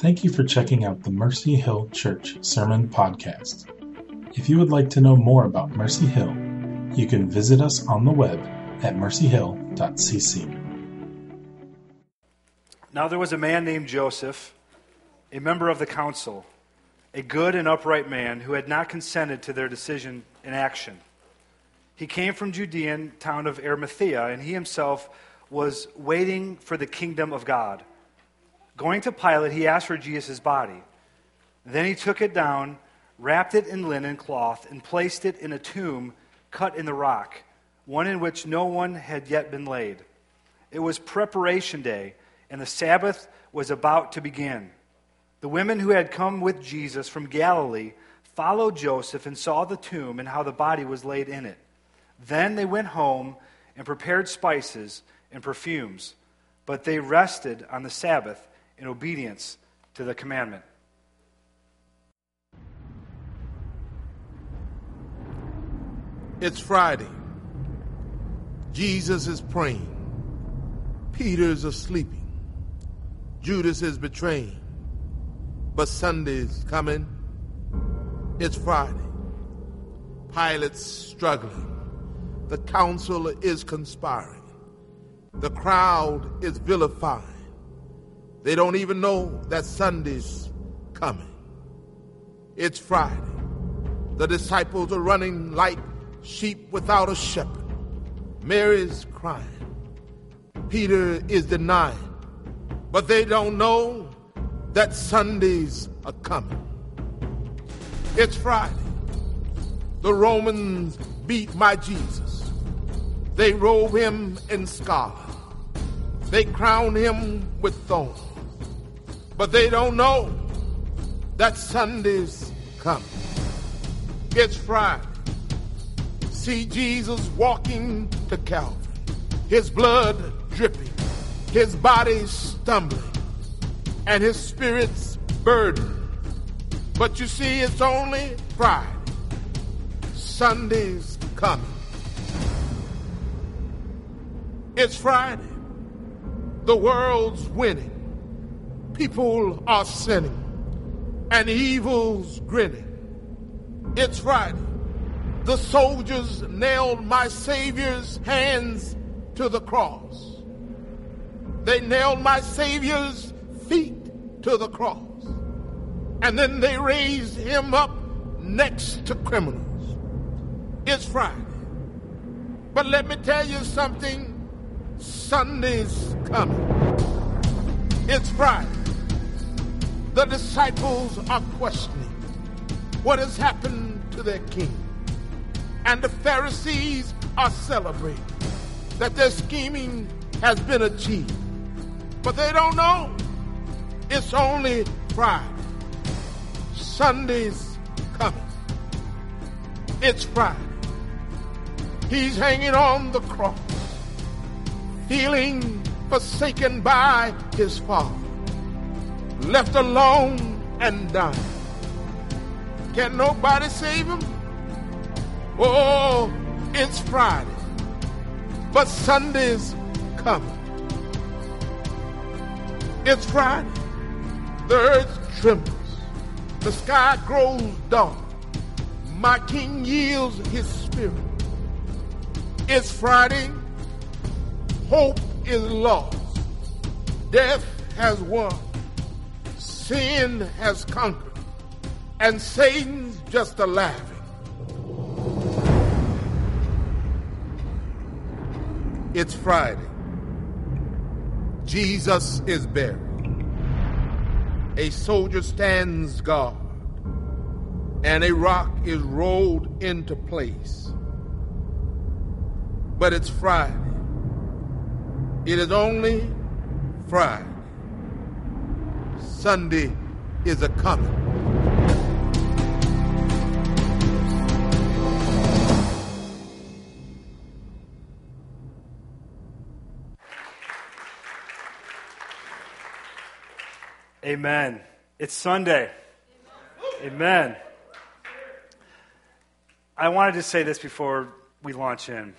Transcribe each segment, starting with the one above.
Thank you for checking out the Mercy Hill Church Sermon Podcast. If you would like to know more about Mercy Hill, you can visit us on the web at mercyhill.cc. Now there was a man named Joseph, a member of the council, a good and upright man who had not consented to their decision and action. He came from Judean town of Arimathea, and he himself was waiting for the kingdom of God. Going to Pilate, he asked for Jesus' body. Then he took it down, wrapped it in linen cloth, and placed it in a tomb cut in the rock, one in which no one had yet been laid. It was preparation day, and the Sabbath was about to begin. The women who had come with Jesus from Galilee followed Joseph and saw the tomb and how the body was laid in it. Then they went home and prepared spices and perfumes, but they rested on the Sabbath in obedience to the commandment. It's Friday. Jesus is praying. Peter's asleep. Judas is betraying. But Sunday's coming. It's Friday. Pilate's struggling. The council is conspiring. The crowd is vilifying. They don't even know that Sunday's coming. It's Friday. The disciples are running like sheep without a shepherd. Mary's crying. Peter is denying. But they don't know that Sundays are coming. It's Friday. The Romans beat my Jesus. They robe him in scarlet. They crown him with thorns. But they don't know that Sunday's coming. It's Friday. See Jesus walking to Calvary, his blood dripping, his body stumbling, and his spirit's burdened. But you see, it's only Friday. Sunday's coming. It's Friday. The world's winning. People are sinning. And evil's grinning. It's Friday. The soldiers nailed my Savior's hands to the cross. They nailed my Savior's feet to the cross. And then they raised him up next to criminals. It's Friday. But let me tell you something Sunday's coming. It's Friday. The disciples are questioning what has happened to their king. And the Pharisees are celebrating that their scheming has been achieved. But they don't know it's only Friday. Sunday's coming. It's Friday. He's hanging on the cross, feeling forsaken by his father, left alone and dying. Can nobody save him? Oh, it's Friday, but Sunday's coming. It's Friday. The earth trembles. The sky grows dark. My king yields his spirit. It's Friday. Hope is lost. Death has won. Sin has conquered. And Satan's just a laughing. It's Friday. Jesus is buried. A soldier stands guard, and a rock is rolled into place. But it's Friday. It is only Friday. Sunday is a coming. Amen. It's Sunday. Amen. I wanted to say this before we launch in.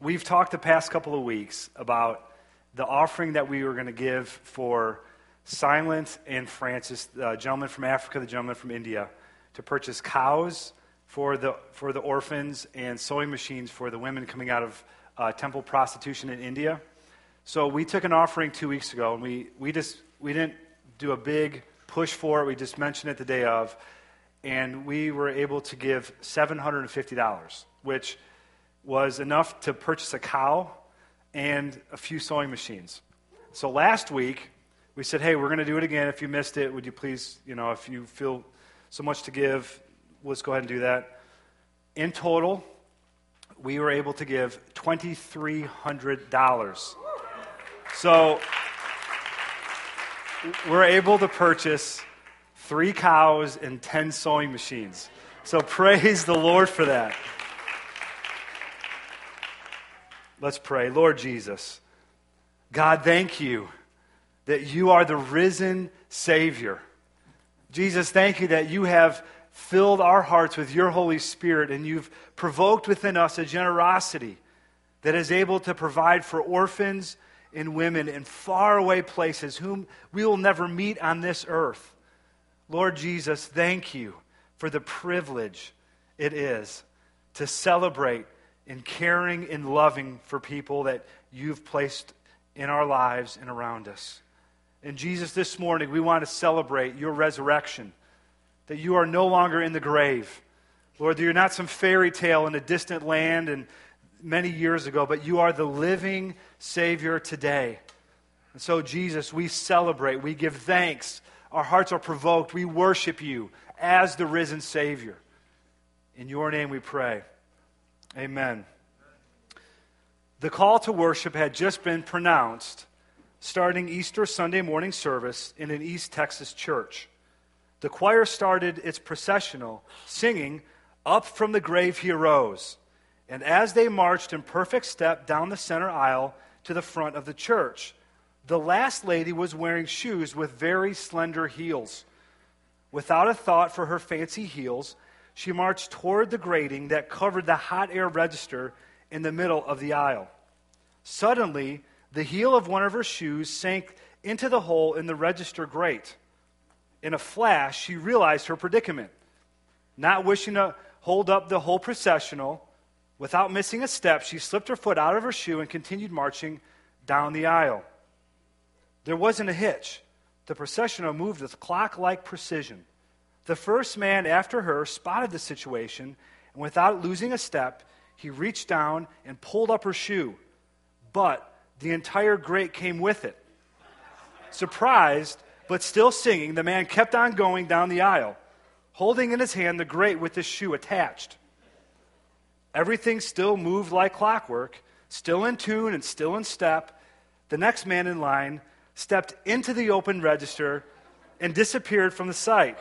We've talked the past couple of weeks about the offering that we were going to give for Silent and Francis, the gentleman from Africa, the gentleman from India, to purchase cows for the, for the orphans and sewing machines for the women coming out of uh, temple prostitution in India. So we took an offering two weeks ago, and we, we just we didn't do a big push for it. We just mentioned it the day of, and we were able to give $750, which was enough to purchase a cow and a few sewing machines. So last week, we said, hey, we're going to do it again. If you missed it, would you please, you know, if you feel so much to give, let's go ahead and do that. In total, we were able to give $2,300. So we're able to purchase three cows and 10 sewing machines. So praise the Lord for that. Let's pray. Lord Jesus, God, thank you that you are the risen Savior. Jesus, thank you that you have filled our hearts with your Holy Spirit and you've provoked within us a generosity that is able to provide for orphans and women in faraway places whom we will never meet on this earth. Lord Jesus, thank you for the privilege it is to celebrate in caring and loving for people that you've placed in our lives and around us. And Jesus, this morning, we want to celebrate your resurrection, that you are no longer in the grave. Lord, that you're not some fairy tale in a distant land and many years ago, but you are the living Savior today. And so, Jesus, we celebrate, we give thanks. Our hearts are provoked. We worship you as the risen Savior. In your name we pray. Amen. The call to worship had just been pronounced starting Easter Sunday morning service in an East Texas church. The choir started its processional singing, Up from the grave he arose. And as they marched in perfect step down the center aisle to the front of the church, the last lady was wearing shoes with very slender heels. Without a thought for her fancy heels, she marched toward the grating that covered the hot air register in the middle of the aisle. Suddenly, the heel of one of her shoes sank into the hole in the register grate. In a flash, she realized her predicament. Not wishing to hold up the whole processional, Without missing a step, she slipped her foot out of her shoe and continued marching down the aisle. There wasn't a hitch. The processional moved with clock like precision. The first man after her spotted the situation, and without losing a step, he reached down and pulled up her shoe. But the entire grate came with it. Surprised, but still singing, the man kept on going down the aisle, holding in his hand the grate with his shoe attached. Everything still moved like clockwork, still in tune and still in step. The next man in line stepped into the open register and disappeared from the sight.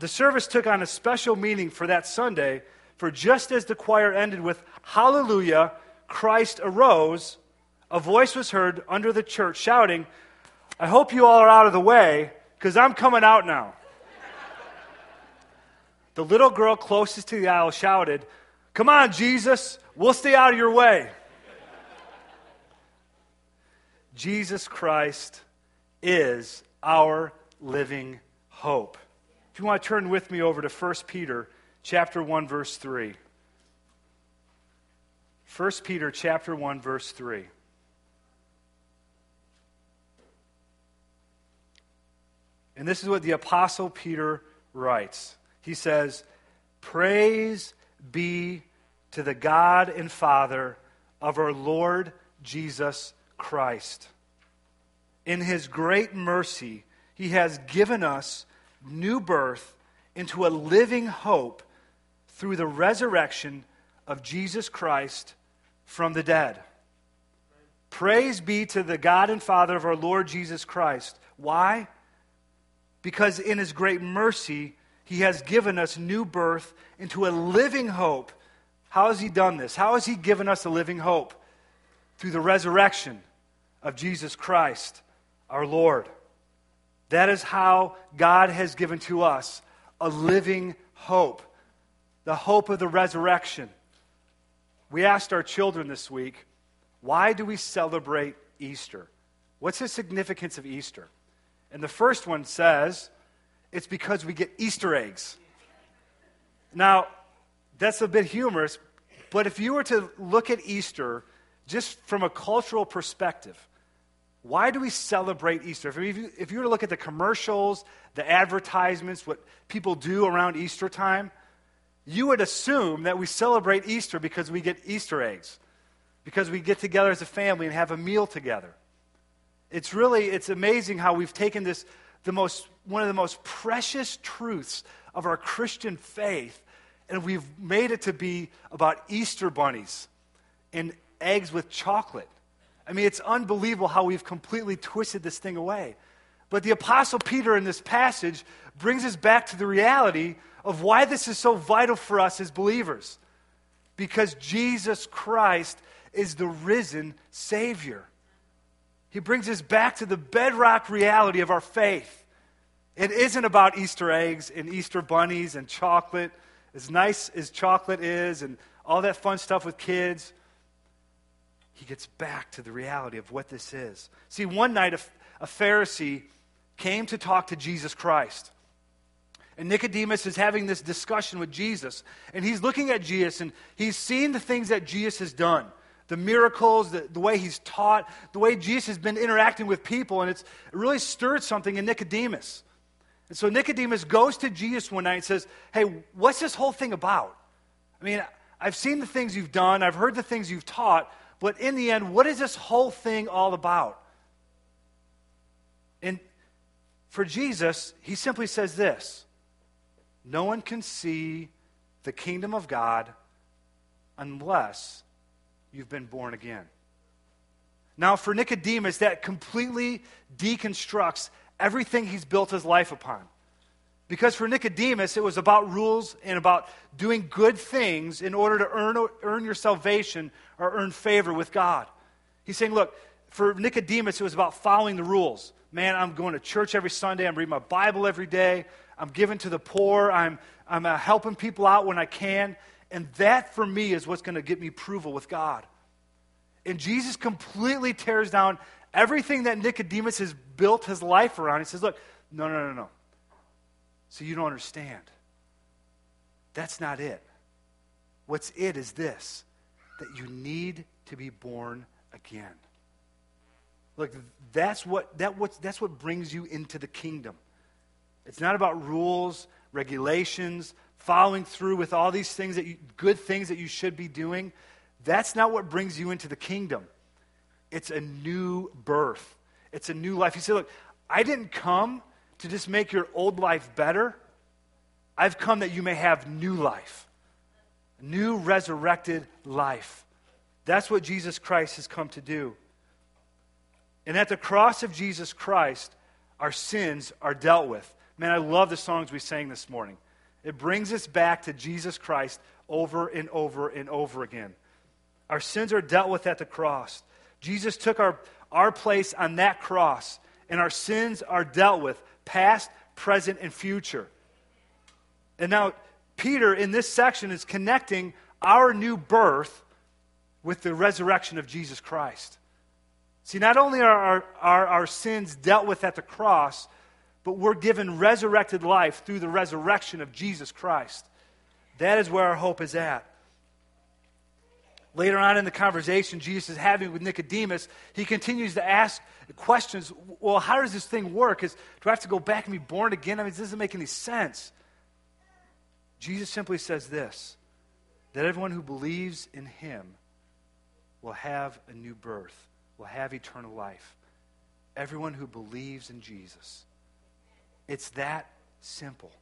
The service took on a special meaning for that Sunday, for just as the choir ended with Hallelujah, Christ arose, a voice was heard under the church shouting, I hope you all are out of the way, because I'm coming out now. the little girl closest to the aisle shouted, Come on, Jesus, we'll stay out of your way. Jesus Christ is our living hope. If you want to turn with me over to 1 Peter chapter 1 verse 3. 1 Peter chapter 1 verse 3. And this is what the apostle Peter writes. He says, "Praise be to the God and Father of our Lord Jesus Christ. In his great mercy, he has given us new birth into a living hope through the resurrection of Jesus Christ from the dead. Praise be to the God and Father of our Lord Jesus Christ. Why? Because in his great mercy, he has given us new birth into a living hope. How has He done this? How has He given us a living hope? Through the resurrection of Jesus Christ, our Lord. That is how God has given to us a living hope, the hope of the resurrection. We asked our children this week, why do we celebrate Easter? What's the significance of Easter? And the first one says it's because we get Easter eggs. Now, that's a bit humorous, but if you were to look at Easter just from a cultural perspective, why do we celebrate Easter? If you, if you were to look at the commercials, the advertisements, what people do around Easter time, you would assume that we celebrate Easter because we get Easter eggs, because we get together as a family and have a meal together. It's really, it's amazing how we've taken this, the most, one of the most precious truths of our Christian faith, and we've made it to be about Easter bunnies and eggs with chocolate. I mean, it's unbelievable how we've completely twisted this thing away. But the Apostle Peter in this passage brings us back to the reality of why this is so vital for us as believers. Because Jesus Christ is the risen Savior. He brings us back to the bedrock reality of our faith. It isn't about Easter eggs and Easter bunnies and chocolate, as nice as chocolate is and all that fun stuff with kids he gets back to the reality of what this is. See, one night a, a Pharisee came to talk to Jesus Christ. And Nicodemus is having this discussion with Jesus. And he's looking at Jesus and he's seeing the things that Jesus has done the miracles, the, the way he's taught, the way Jesus has been interacting with people. And it's it really stirred something in Nicodemus. And so Nicodemus goes to Jesus one night and says, Hey, what's this whole thing about? I mean, I've seen the things you've done, I've heard the things you've taught, but in the end, what is this whole thing all about? And for Jesus, he simply says this No one can see the kingdom of God unless you've been born again. Now, for Nicodemus, that completely deconstructs everything he's built his life upon. Because for Nicodemus, it was about rules and about doing good things in order to earn, earn your salvation or earn favor with God. He's saying, look, for Nicodemus, it was about following the rules. Man, I'm going to church every Sunday. I'm reading my Bible every day. I'm giving to the poor. I'm, I'm uh, helping people out when I can. And that, for me, is what's going to get me approval with God. And Jesus completely tears down everything that Nicodemus has built his life around. He says, look, no, no, no, no. So you don't understand. That's not it. What's it is this that you need to be born again. Look, that's what, that what, that's what brings you into the kingdom. It's not about rules, regulations, following through with all these things that you, good things that you should be doing. That's not what brings you into the kingdom. It's a new birth. It's a new life. You say, look, I didn't come to just make your old life better. I've come that you may have new life, new resurrected life. That's what Jesus Christ has come to do. And at the cross of Jesus Christ, our sins are dealt with. Man, I love the songs we sang this morning. It brings us back to Jesus Christ over and over and over again. Our sins are dealt with at the cross. Jesus took our, our place on that cross, and our sins are dealt with past, present, and future. And now, Peter in this section is connecting our new birth with the resurrection of Jesus Christ. See, not only are our, are our sins dealt with at the cross, but we're given resurrected life through the resurrection of Jesus Christ. That is where our hope is at. Later on in the conversation Jesus is having with Nicodemus, he continues to ask questions. Well, how does this thing work? Is, do I have to go back and be born again? I mean, this doesn't make any sense. Jesus simply says this that everyone who believes in him will have a new birth, will have eternal life. Everyone who believes in Jesus. It's that simple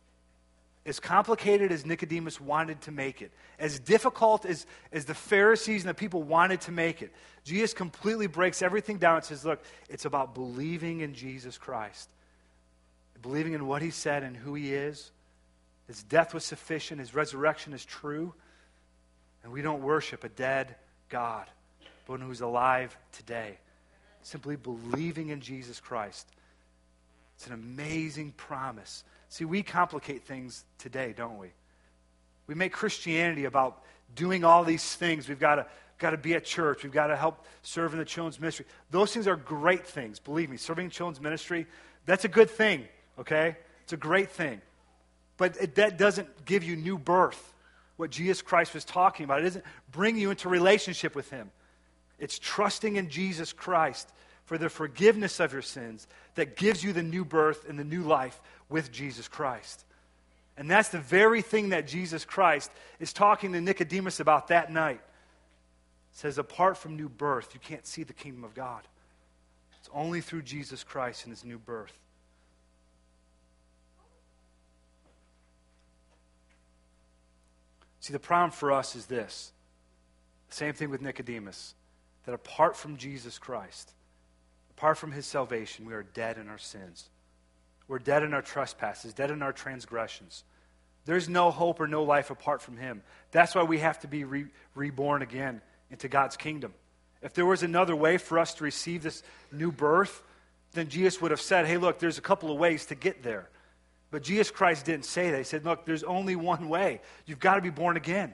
as complicated as Nicodemus wanted to make it, as difficult as, as the Pharisees and the people wanted to make it, Jesus completely breaks everything down and says, Look, it's about believing in Jesus Christ, believing in what he said and who he is. His death was sufficient, his resurrection is true, and we don't worship a dead God, but one who's alive today. Simply believing in Jesus Christ. It's an amazing promise See, we complicate things today, don't we? We make Christianity about doing all these things. We've got to got to be at church. We've got to help serve in the children's ministry. Those things are great things. Believe me, serving in children's ministry, that's a good thing, okay? It's a great thing. But it, that doesn't give you new birth, what Jesus Christ was talking about. It doesn't bring you into relationship with Him. It's trusting in Jesus Christ for the forgiveness of your sins that gives you the new birth and the new life with Jesus Christ. And that's the very thing that Jesus Christ is talking to Nicodemus about that night. It says, apart from new birth, you can't see the kingdom of God. It's only through Jesus Christ and his new birth. See, the problem for us is this. Same thing with Nicodemus. That apart from Jesus Christ, apart from his salvation, we are dead in our sins. We're dead in our trespasses, dead in our transgressions. There's no hope or no life apart from him. That's why we have to be re- reborn again into God's kingdom. If there was another way for us to receive this new birth, then Jesus would have said, hey, look, there's a couple of ways to get there. But Jesus Christ didn't say that. He said, look, there's only one way. You've got to be born again.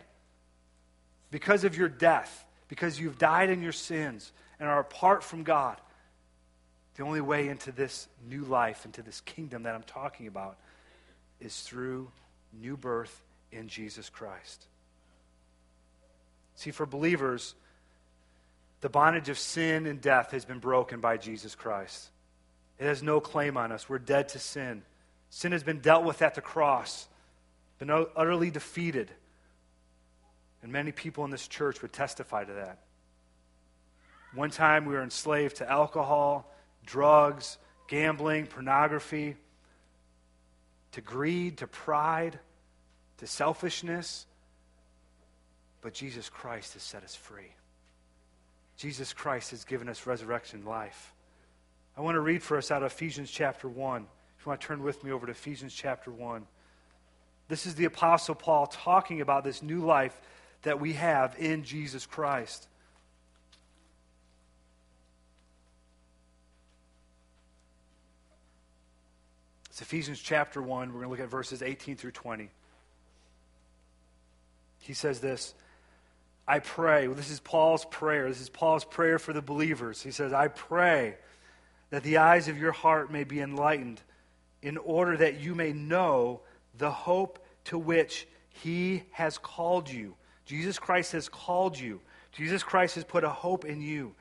Because of your death, because you've died in your sins and are apart from God, the only way into this new life, into this kingdom that I'm talking about, is through new birth in Jesus Christ. See, for believers, the bondage of sin and death has been broken by Jesus Christ. It has no claim on us. We're dead to sin. Sin has been dealt with at the cross, been utterly defeated. And many people in this church would testify to that. One time we were enslaved to alcohol, drugs, gambling, pornography, to greed, to pride, to selfishness. But Jesus Christ has set us free. Jesus Christ has given us resurrection life. I want to read for us out of Ephesians chapter 1. If you want to turn with me over to Ephesians chapter 1. This is the Apostle Paul talking about this new life that we have in Jesus Christ. It's Ephesians chapter 1. We're going to look at verses 18 through 20. He says this I pray. Well, this is Paul's prayer. This is Paul's prayer for the believers. He says, I pray that the eyes of your heart may be enlightened in order that you may know the hope to which he has called you. Jesus Christ has called you. Jesus Christ has put a hope in you.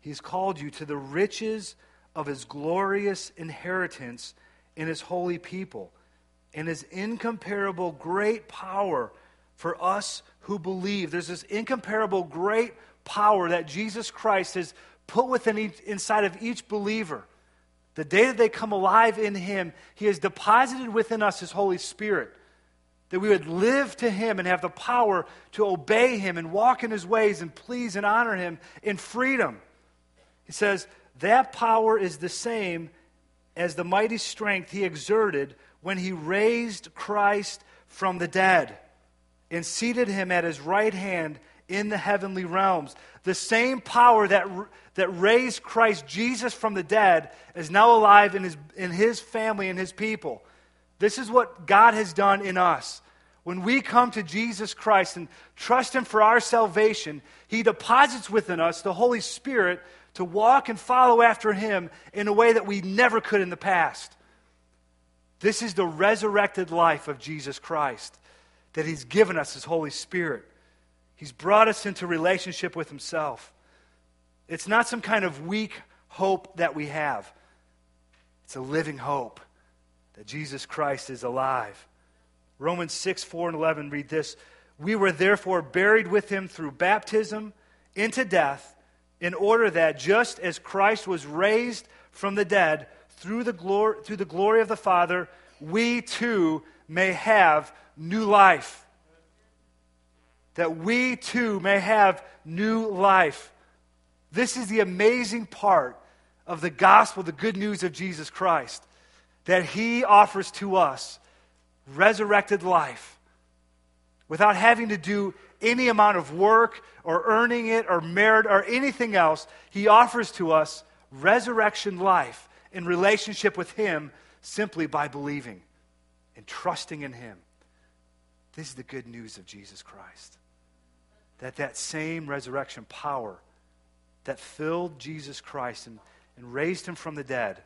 He's called you to the riches of his glorious inheritance in his holy people and his incomparable great power for us who believe. There's this incomparable great power that Jesus Christ has put within each, inside of each believer. The day that they come alive in him, he has deposited within us his Holy Spirit. That we would live to him and have the power to obey him and walk in his ways and please and honor him in freedom. He says, that power is the same as the mighty strength he exerted when he raised Christ from the dead and seated him at his right hand in the heavenly realms. The same power that, that raised Christ Jesus from the dead is now alive in his, in his family and his people. This is what God has done in us. When we come to Jesus Christ and trust him for our salvation, he deposits within us the Holy Spirit to walk and follow after him in a way that we never could in the past. This is the resurrected life of Jesus Christ, that he's given us his Holy Spirit. He's brought us into relationship with himself. It's not some kind of weak hope that we have, it's a living hope that Jesus Christ is alive. Romans 6, 4, and 11 read this We were therefore buried with him through baptism into death in order that just as Christ was raised from the dead through the, glory, through the glory of the Father, we too may have new life. That we too may have new life. This is the amazing part of the gospel, the good news of Jesus Christ, that he offers to us resurrected life without having to do any amount of work or earning it or merit or anything else. He offers to us resurrection life in relationship with Him simply by believing and trusting in Him. This is the good news of Jesus Christ. that that same resurrection power that filled Jesus Christ and, and raised him from the dead,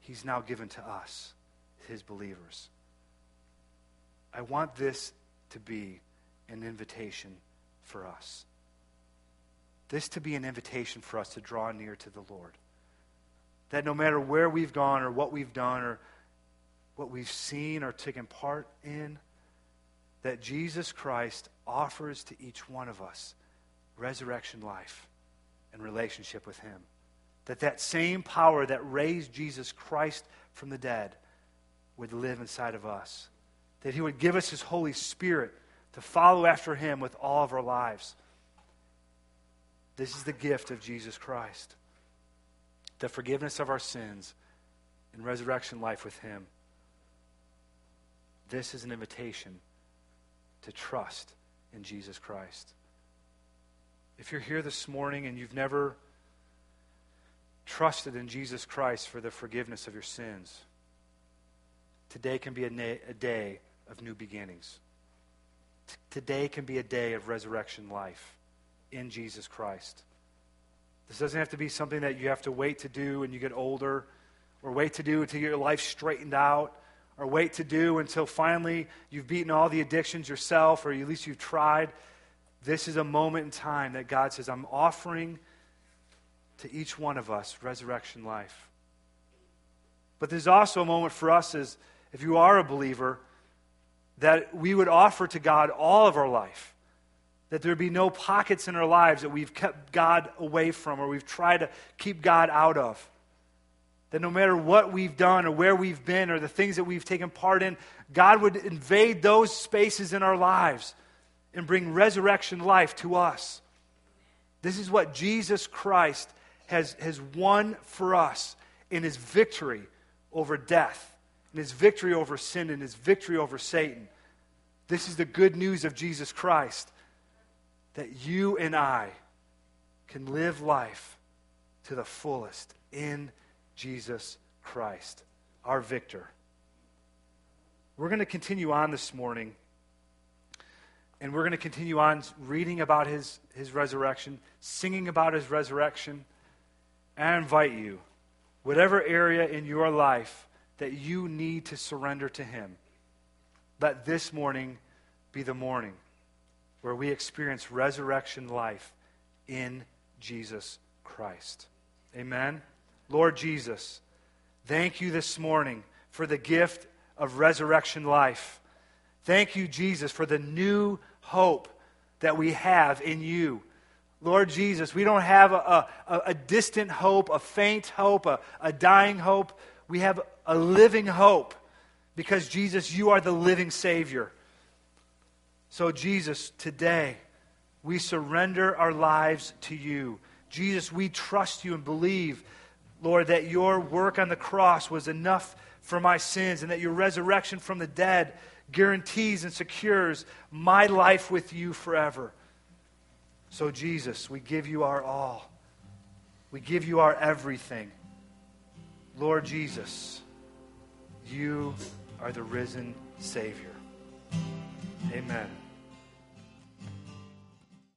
he's now given to us, his believers. I want this to be an invitation for us. This to be an invitation for us to draw near to the Lord. That no matter where we've gone or what we've done or what we've seen or taken part in, that Jesus Christ offers to each one of us resurrection life and relationship with Him. That that same power that raised Jesus Christ from the dead would live inside of us. That He would give us His Holy Spirit to follow after Him with all of our lives. This is the gift of Jesus Christ the forgiveness of our sins and resurrection life with Him. This is an invitation to trust in Jesus Christ. If you're here this morning and you've never trusted in Jesus Christ for the forgiveness of your sins, today can be a, na- a day of new beginnings. T- today can be a day of resurrection life in Jesus Christ. This doesn't have to be something that you have to wait to do when you get older or wait to do until your life straightened out or wait to do until finally you've beaten all the addictions yourself or at least you've tried. This is a moment in time that God says, I'm offering to each one of us resurrection life. But there's also a moment for us as if you are a believer that we would offer to God all of our life. That there be no pockets in our lives that we've kept God away from or we've tried to keep God out of. That no matter what we've done or where we've been or the things that we've taken part in, God would invade those spaces in our lives and bring resurrection life to us. This is what Jesus Christ has, has won for us in his victory over death, in his victory over sin, and his victory over Satan. This is the good news of Jesus Christ that you and I can live life to the fullest in Jesus Christ, our victor. We're going to continue on this morning, and we're going to continue on reading about his, his resurrection, singing about his resurrection. And I invite you, whatever area in your life that you need to surrender to him, let this morning be the morning where we experience resurrection life in Jesus Christ. Amen. Lord Jesus, thank you this morning for the gift of resurrection life. Thank you, Jesus, for the new hope that we have in you. Lord Jesus, we don't have a, a, a distant hope, a faint hope, a, a dying hope. We have a living hope because, Jesus, you are the living Savior. So, Jesus, today we surrender our lives to you. Jesus, we trust you and believe, Lord, that your work on the cross was enough for my sins and that your resurrection from the dead guarantees and secures my life with you forever. So, Jesus, we give you our all. We give you our everything. Lord Jesus, you are the risen Savior. Amen.